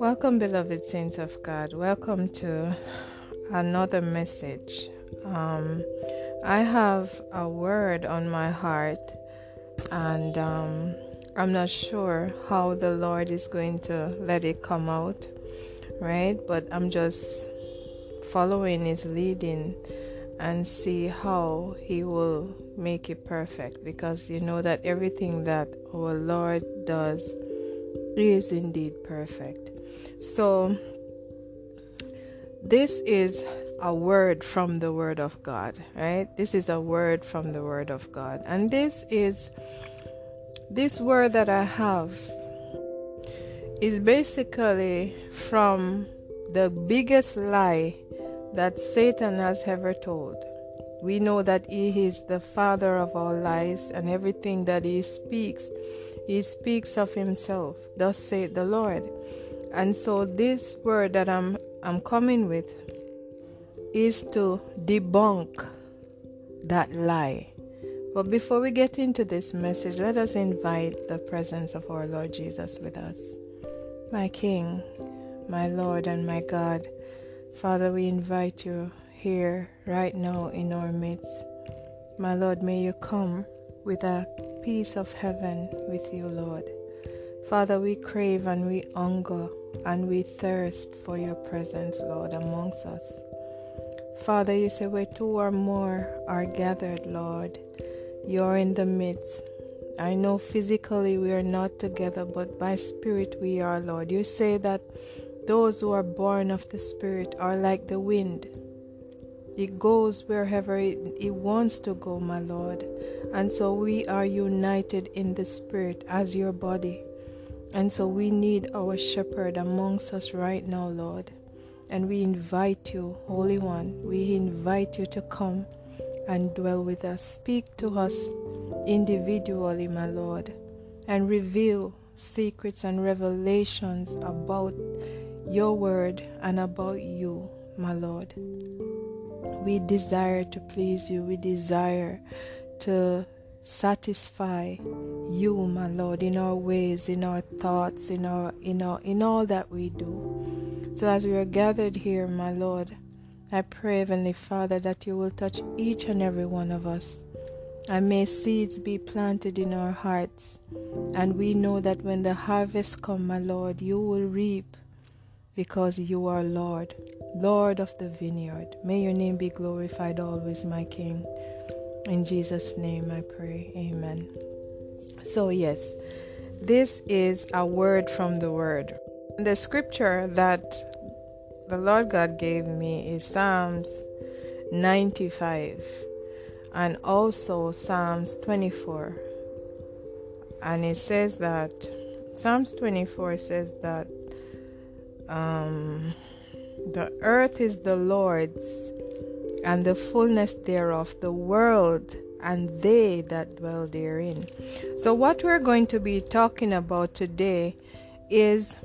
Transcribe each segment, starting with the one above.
Welcome, beloved saints of God. Welcome to another message. Um, I have a word on my heart, and um, I'm not sure how the Lord is going to let it come out, right? But I'm just following His leading and see how He will make it perfect because you know that everything that our Lord does is indeed perfect. So, this is a word from the Word of God, right? This is a word from the Word of God. And this is, this word that I have is basically from the biggest lie that Satan has ever told. We know that he is the father of all lies, and everything that he speaks, he speaks of himself. Thus saith the Lord. And so this word that I'm I'm coming with is to debunk that lie. But before we get into this message, let us invite the presence of our Lord Jesus with us. My King, my Lord, and my God, Father, we invite you here right now in our midst. My Lord, may you come with a peace of heaven with you, Lord. Father, we crave and we hunger and we thirst for your presence, Lord, amongst us. Father, you say where two or more are gathered, Lord, you're in the midst. I know physically we are not together, but by spirit we are, Lord. You say that those who are born of the Spirit are like the wind. It goes wherever it, it, wants to go, my Lord. And so we are united in the Spirit as your body. And so we need our shepherd amongst us right now, Lord. And we invite you, Holy One, we invite you to come and dwell with us. Speak to us individually, my Lord, and reveal secrets and revelations about your word and about you, my Lord. We desire to please you. We desire to satisfy you, my Lord, in our ways, in our thoughts, in our in our in all that we do. So as we are gathered here, my Lord, I pray, Heavenly Father, that you will touch each and every one of us. And may seeds be planted in our hearts. And we know that when the harvest come, my Lord, you will reap because you are Lord, Lord of the vineyard. May your name be glorified always, my King. In Jesus' name I pray. Amen. So, yes, this is a word from the Word. The scripture that the Lord God gave me is Psalms 95 and also Psalms 24. And it says that Psalms 24 says that um, the earth is the Lord's and the fullness thereof, the world and they that dwell therein. So, what we're going to be talking about today is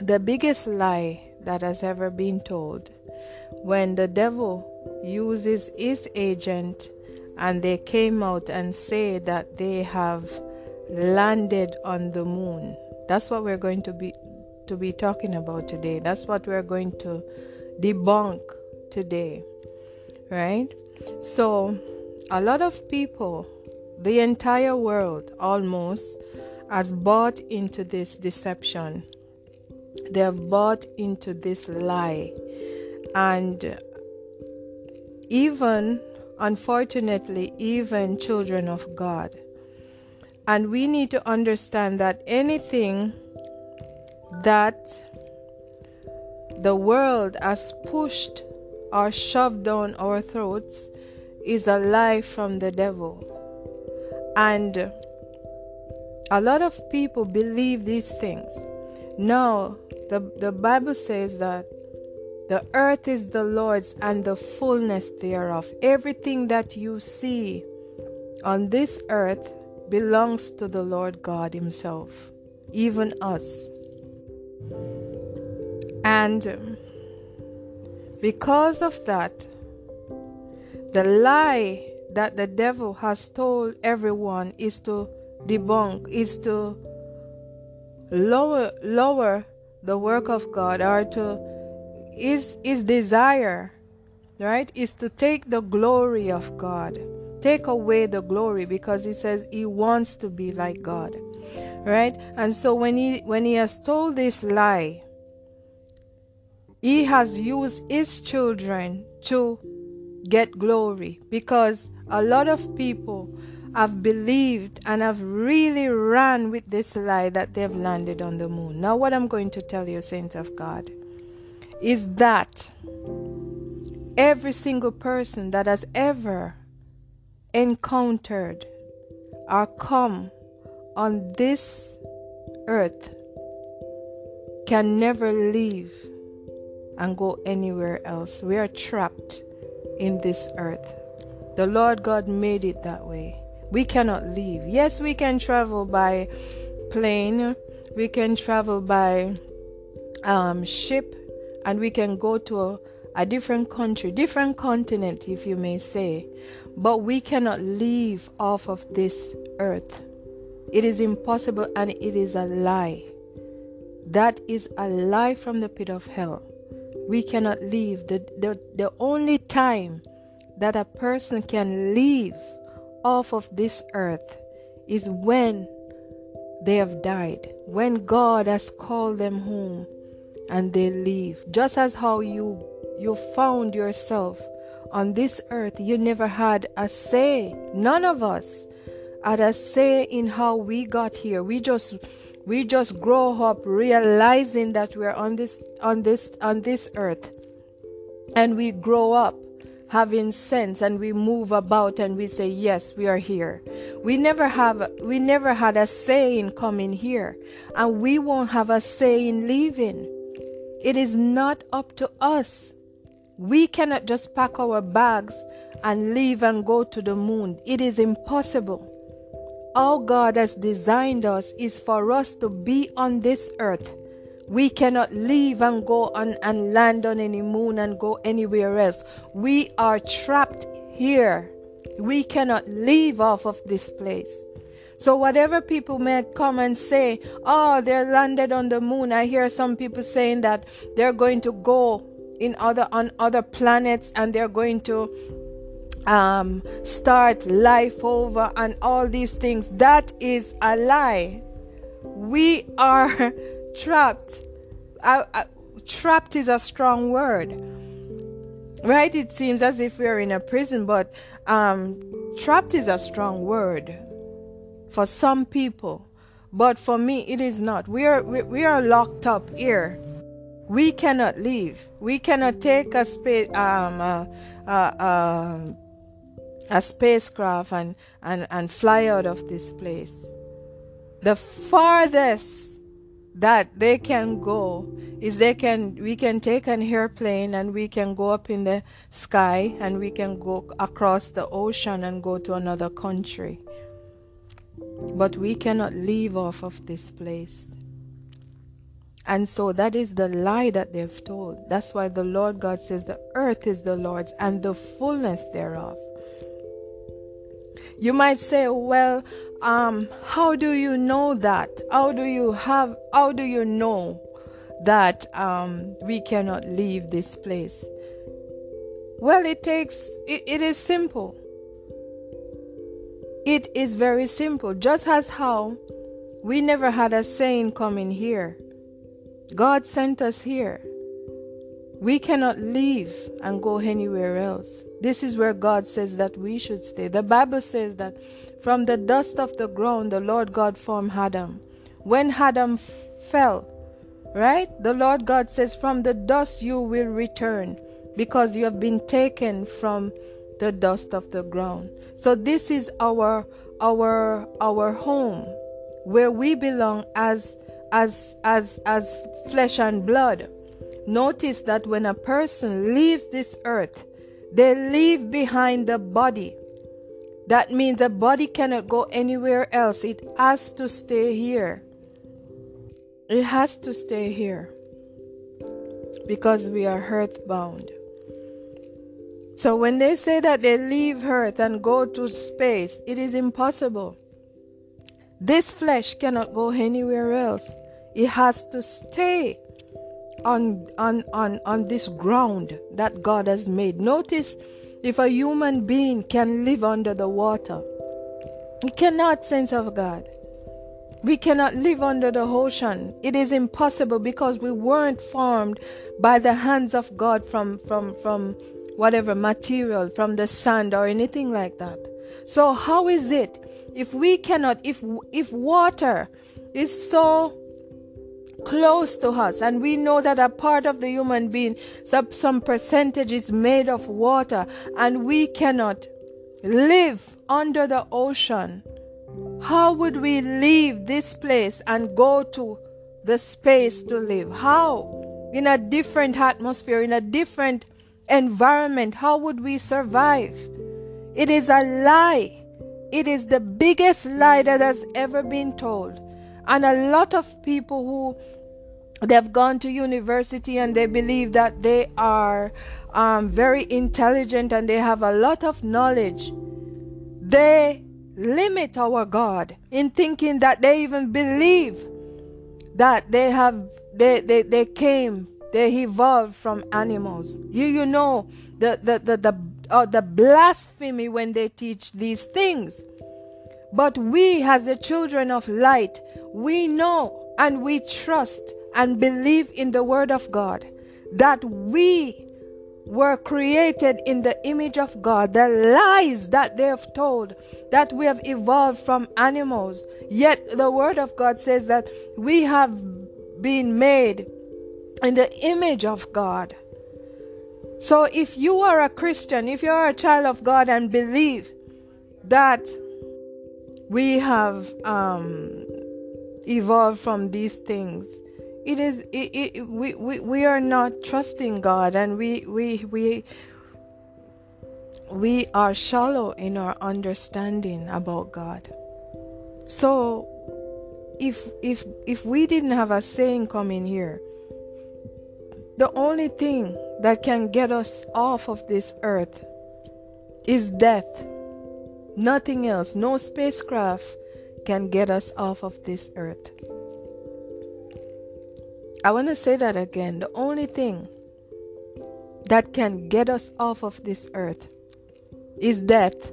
the biggest lie that has ever been told. When the devil uses his agent and they came out and say that they have landed on the moon. That's what we're going to be to be talking about today. That's what we're going to debunk today right? So, a lot of people, the entire world almost, has bought into this deception. They have bought into this lie. And even, unfortunately, even children of God. And we need to understand that anything that the world has pushed or shoved down our throats is a lie from the devil. And a lot of people believe these things. No, the, the Bible says that the earth is the Lord's and the fullness thereof. Everything that you see on this earth belongs to the Lord God Himself, even us. And because of that, the lie that the devil has told everyone is to debunk, is to lower lower the work of God or to is is desire right? Is to take the glory of God. Take away the glory because he says he wants to be like God right and so when he when he has told this lie he has used his children to get glory because a lot of people have believed and have really ran with this lie that they've landed on the moon. Now, what I'm going to tell you, saints of God, is that every single person that has ever encountered or come on this earth can never leave and go anywhere else. We are trapped in this earth. The Lord God made it that way. We cannot leave. Yes, we can travel by plane, we can travel by um, ship, and we can go to a, a different country, different continent, if you may say. But we cannot leave off of this earth. It is impossible and it is a lie. That is a lie from the pit of hell. We cannot leave. The, the, the only time that a person can leave off of this earth is when they have died, when God has called them home and they leave. Just as how you you found yourself on this earth, you never had a say. None of us had a say in how we got here. We just we just grow up realizing that we're on this on this on this earth. And we grow up having sense and we move about and we say yes we are here. We never have we never had a say in coming here. And we won't have a say in leaving. It is not up to us. We cannot just pack our bags and leave and go to the moon. It is impossible all god has designed us is for us to be on this earth we cannot leave and go on and land on any moon and go anywhere else. We are trapped here. We cannot leave off of this place. So, whatever people may come and say, oh, they're landed on the moon. I hear some people saying that they're going to go in other on other planets and they're going to um, start life over and all these things. That is a lie. We are trapped. I, I, trapped is a strong word, right? It seems as if we're in a prison, but um, trapped is a strong word for some people, but for me, it is not. We are we, we are locked up here. We cannot leave. We cannot take a space um uh, uh, uh, a spacecraft and, and, and fly out of this place. The farthest that they can go is they can we can take an airplane and we can go up in the sky and we can go across the ocean and go to another country. But we cannot leave off of this place. And so that is the lie that they've told. That's why the lord god says the earth is the lord's and the fullness thereof you might say well um, how do you know that? How do you have? How do you know that um, we cannot leave this place? Well, it takes. it, it is simple. It is very simple. Just as how we never had a saying coming here. God sent us here. We cannot leave and go anywhere else. This is where God says that we should stay. The Bible says that from the dust of the ground, the Lord God formed Adam. When Adam fell, right? The Lord God says, From the dust you will return because you have been taken from the dust of the ground. So this is our our our home where we belong as as as as flesh and blood. Notice that when a person leaves this earth, they leave behind the body. That means the body cannot go anywhere else. It has to stay here. It has to stay here because we are earthbound. So when they say that they leave earth and go to space, it is impossible. This flesh cannot go anywhere else. It has to stay on, on, on, on this ground that God has made. Notice if a human being can live under the water, we cannot, sense of God. We cannot live under the ocean. It is impossible because we weren't formed by the hands of God from, from, from whatever material, from the sand or anything like that. So how is it if we cannot, if if water is so close to us. And we know that a part of the human being some, some percentage is made of water. And we cannot live under the ocean. How would we leave this place and go to the space to live? How? In a different atmosphere in a different environment how would we survive? It is a lie. It is the biggest lie that has ever been told and a lot of people who they've gone to university and they believe that they are um, very intelligent and they have a lot of knowledge. They limit our God in thinking that they even believe that they have they they, they came they evolved from animals. You you know the the the the, uh, the blasphemy when they teach these things. But we as the children of light, we know and we trust and believe in the Word of God that we were created in the image of God, the lies that they have told, that we have evolved from animals. Yet the Word of God says that we have been made in the image of God. So if you are a Christian, if you are a child of God and believe that we have um, evolved from these things, it is it, it, we, we we are not trusting god and we we we we are shallow in our understanding about god. So if if if we didn't have a saying coming here the only thing that can get us off of this earth is death nothing else no spacecraft can get us off of this earth I want to say that again. The only thing that can get us off of this earth is death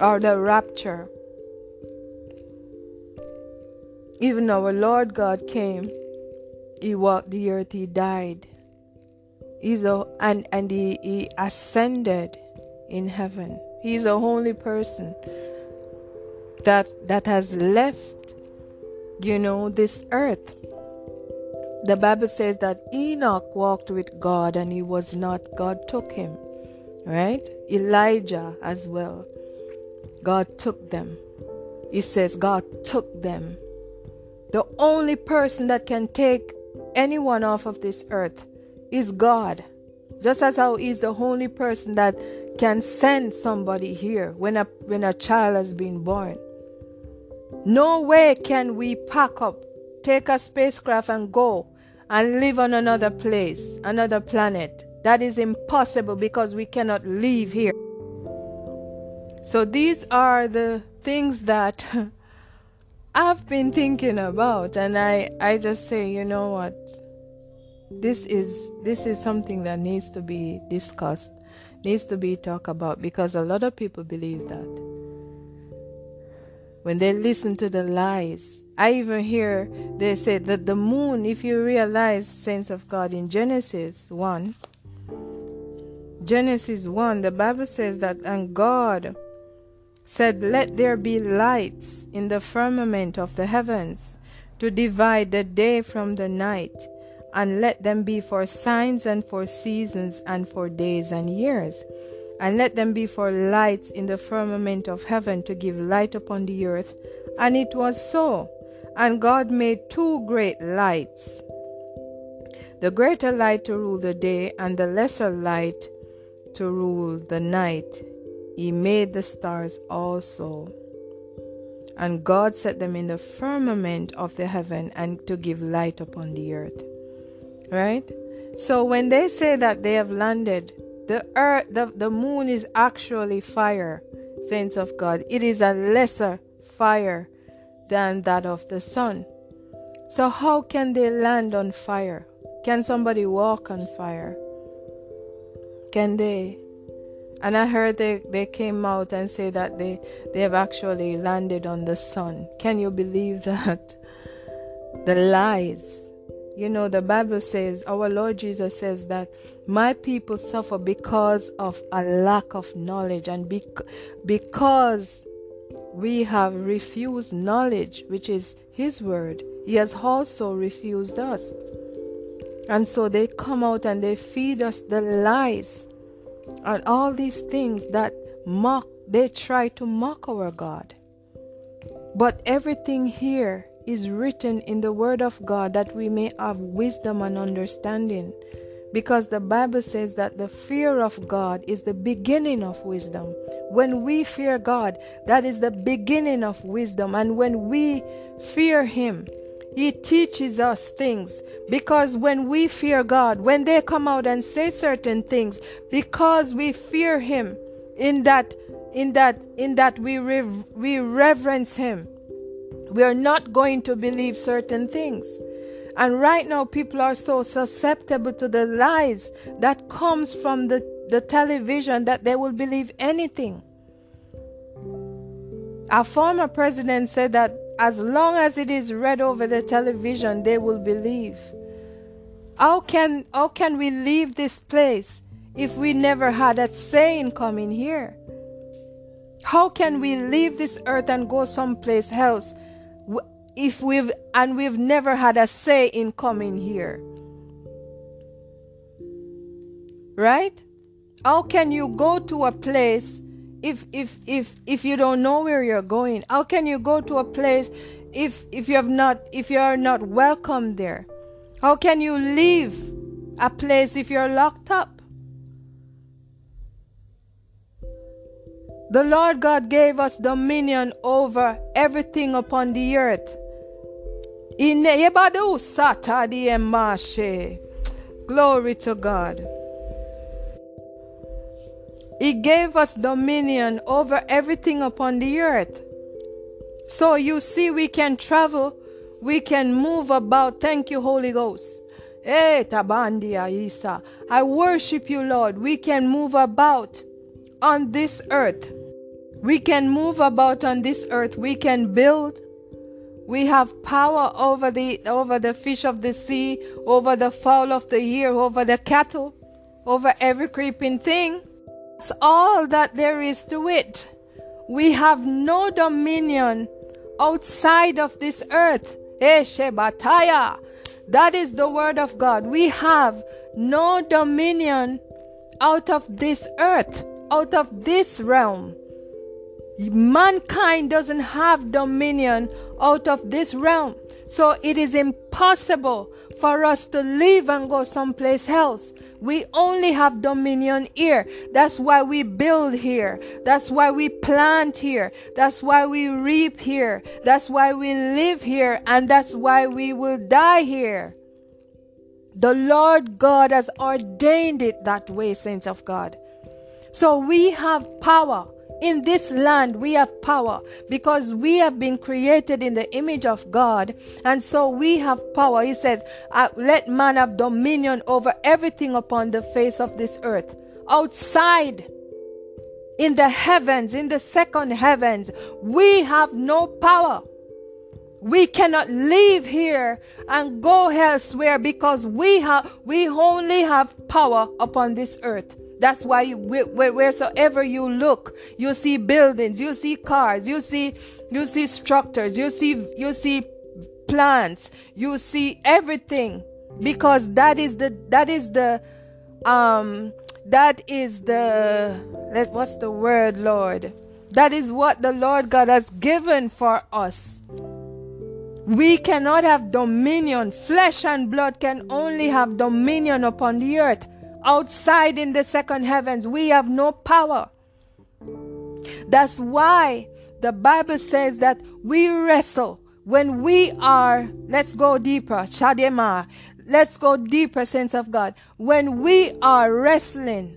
or the rapture. Even our Lord God came, He walked the earth, He died. He's a, and, and he, he ascended in heaven. He's the only person that that has left, you know, this earth. The Bible says that Enoch walked with God and he was not, God took him. Right? Elijah as well. God took them. He says God took them. The only person that can take anyone off of this earth is God. Just as how he's the only person that can send somebody here when a when a child has been born. No way can we pack up, take a spacecraft and go and live on another place, another planet. That is impossible because we cannot live here. So these are the things that I've been thinking about and I I just say, you know what? This is this is something that needs to be discussed, needs to be talked about because a lot of people believe that. When they listen to the lies I even hear they say that the moon, if you realize sense of God in Genesis 1, Genesis 1, the Bible says that, and God said, Let there be lights in the firmament of the heavens to divide the day from the night, and let them be for signs and for seasons and for days and years. And let them be for lights in the firmament of heaven to give light upon the earth. And it was so. And God made two great lights the greater light to rule the day, and the lesser light to rule the night. He made the stars also. And God set them in the firmament of the heaven and to give light upon the earth. Right? So when they say that they have landed The earth, the, the moon is actually fire, saints of God. It is a lesser fire than that of the sun. So, how can they land on fire? Can somebody walk on fire? Can they? And I heard they, they came out and say that they, they have actually landed on the sun. Can you believe that? The lies. You know, the Bible says, our Lord Jesus says that my people suffer because of a lack of knowledge and bec- because we have refused knowledge, which is His word. He has also refused us. And so they come out and they feed us the lies and all these things that mock, they try to mock our God. But everything here is written in the Word of God that we may have wisdom and understanding. Because the Bible says that the fear of God is the beginning of wisdom. When we fear God, that is the beginning of wisdom. And when we fear Him, He teaches us things because when we fear God, when they come out and say certain things, because we fear Him, in that, in that, in that we rev- we reverence Him, we are not going to believe certain things. And right now, people are so susceptible to the lies that comes from the, the television that they will believe anything. Our former president said that as long as it is read over the television, they will believe. How can how can we leave this place if we never had a saying coming here? How can we leave this earth and go someplace else if we've and we've never had a say in coming here? Right? How can you go to a place if if if if you don't know where you're going? How can you go to a place if if you have not if you are not welcome there? How can you leave a place if you're locked up? The Lord God gave us dominion over everything upon the earth. Glory to God. He gave us dominion over everything upon the earth. So you see, we can travel we can move about. Thank you, Holy Ghost. Eh, hey, Tabandia Isa. I worship you, Lord. We can move about on this earth. We can move about on this earth. We can build. We have power over the over the fish of the sea, over the fowl of the air, over the cattle, over every creeping thing. That's all that there is to it. We have no dominion outside of this earth. Eh, Eshebataya. That is the word of God. We have no dominion out of this earth, out of this realm. Mankind doesn't have dominion out of this realm. So it is impossible for us to leave and go someplace else. We only have dominion here. That's why we build here. That's why we plant here. That's why we reap here. That's why we live here. And that's why we will die here. The Lord God has ordained it that way, saints of God. So we have power in this land, we have power because we have been created in the image of God. And so we have power. He says, Let man have dominion over everything upon the face of this earth. Outside, in the heavens, in the second heavens, we have no power. We cannot leave here and go elsewhere because we have we only have power upon this earth. That's why you, wheresoever you look, you see buildings, you see cars, you see you see structures, you see you see plants, you see everything because that is the that is the um that is the let what's the word, Lord? That is what the Lord God has given for us. We cannot have dominion. Flesh and blood can only have dominion upon the earth outside in the second heavens. We have no power. That's why the Bible says that we wrestle when we are, let's go deeper, Chadema, let's go deeper, sense of God. When we are wrestling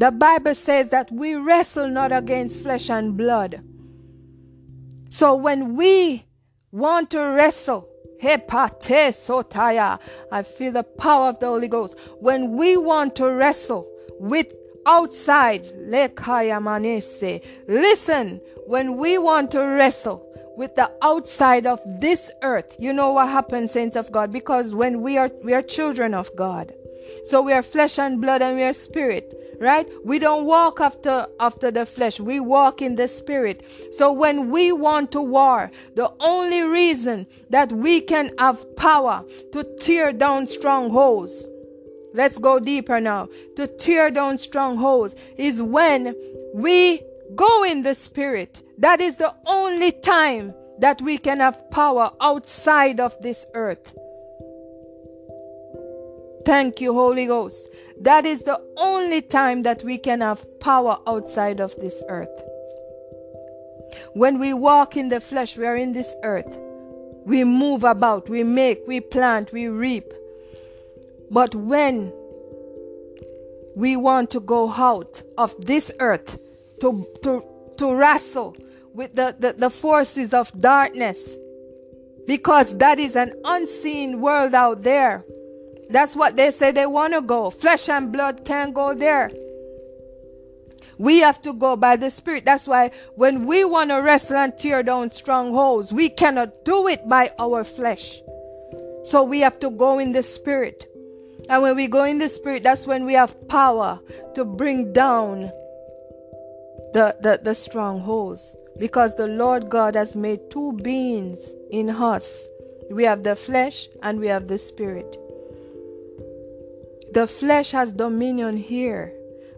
The Bible says that we wrestle not against flesh and blood. So when we want to wrestle, hepate sotaya, I feel the power of the Holy Ghost. When we want to wrestle with outside, lekaya manese, listen, when we want to wrestle with the outside of this earth, you know what happens, saints of God, because when we are we are children of God, so we are flesh and blood and we are spirit right? We don't walk after after the flesh. We walk in the spirit. So when we want to war the only reason that we can have power to tear down strongholds let's go deeper now to tear down strongholds is when we go in the spirit. That is the only time that we can have power outside of this earth Thank you, Holy Ghost. That is the only time that we can have power outside of this earth. When we walk in the flesh, we are in this earth. We move about, we make, we plant, we reap. But when we want to go out of this earth to, to, to wrestle with the, the, the forces of darkness, because that is an unseen world out there that's what they say they want to go. Flesh and blood can't go there. We have to go by the Spirit. That's why when we want to wrestle and tear down strongholds, we cannot do it by our flesh. So we have to go in the Spirit. And when we go in the Spirit, that's when we have power to bring down the, the, the strongholds. Because the Lord God has made two beings in us we have the flesh and we have the Spirit. The flesh has dominion here,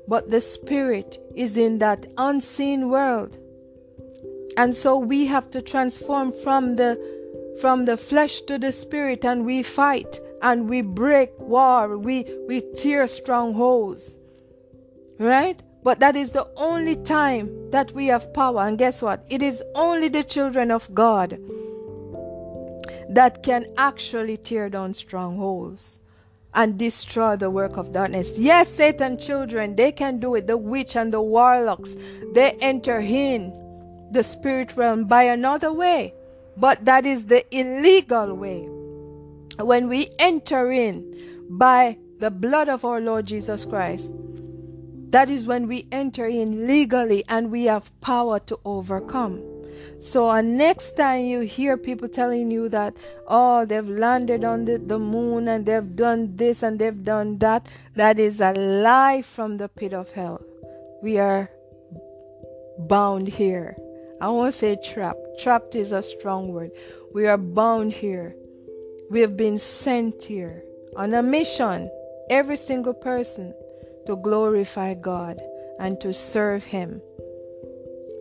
but the spirit is in that unseen world. And so we have to transform from the from the flesh to the spirit and we fight and we break war, we we tear strongholds. Right? But that is the only time that we have power. And guess what? It is only the children of God that can actually tear down strongholds and destroy the work of darkness. Yes, Satan children, they can do it. The witch and the warlocks, they enter in the spirit realm by another way. But that is the illegal way. When we enter in by the blood of our Lord Jesus Christ, that is when we enter in legally and we have power to overcome. So, uh, next time you hear people telling you that, oh, they've landed on the, the moon and they've done this and they've done that, that is a lie from the pit of hell. We are bound here. I won't say trapped. Trapped is a strong word. We are bound here. We have been sent here on a mission, every single person, to glorify God and to serve Him.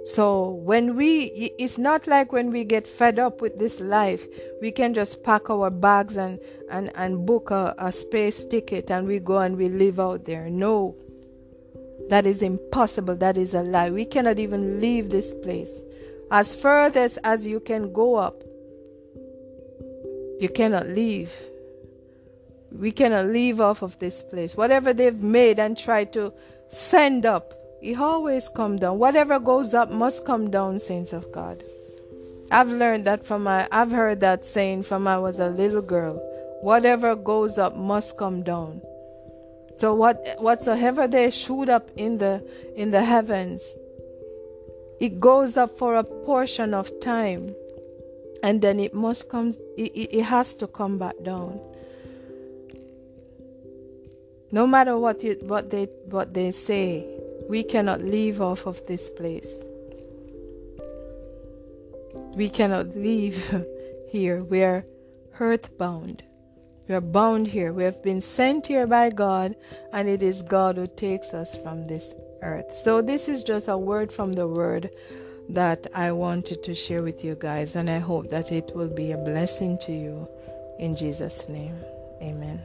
So when we, it's not like when we get fed up with this life, we can just pack our bags and, and, and book a, a space ticket and we go and we live out there. No, that is impossible. That is a lie. We cannot even leave this place. As furthest as you can go up, you cannot leave. We cannot leave off of this place. Whatever they've made and tried to send up, it always come down. Whatever goes up must come down, saints of God. I've learned that from my I've heard that saying from I was a little girl. Whatever goes up must come down. So what whatsoever they shoot up in the in the heavens, it goes up for a portion of time and then it must come it, it has to come back down no matter what it, what they what they say we cannot leave off of this place. We cannot leave here. We are earthbound. We are bound here. We have been sent here by God, and it is God who takes us from this earth. So, this is just a word from the word that I wanted to share with you guys, and I hope that it will be a blessing to you. In Jesus' name, amen.